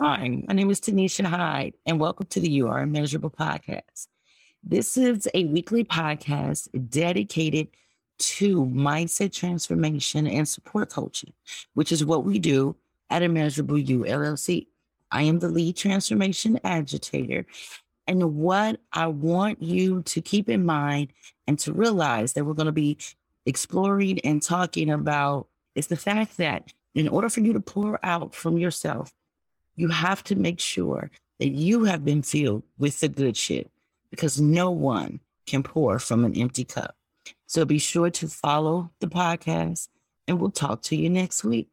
Hi, my name is Tonisha Hyde, and welcome to the You Are Immeasurable podcast. This is a weekly podcast dedicated to mindset transformation and support coaching, which is what we do at Immeasurable You LLC. I am the lead transformation agitator. And what I want you to keep in mind and to realize that we're going to be exploring and talking about is the fact that in order for you to pour out from yourself, you have to make sure that you have been filled with the good shit because no one can pour from an empty cup. So be sure to follow the podcast and we'll talk to you next week.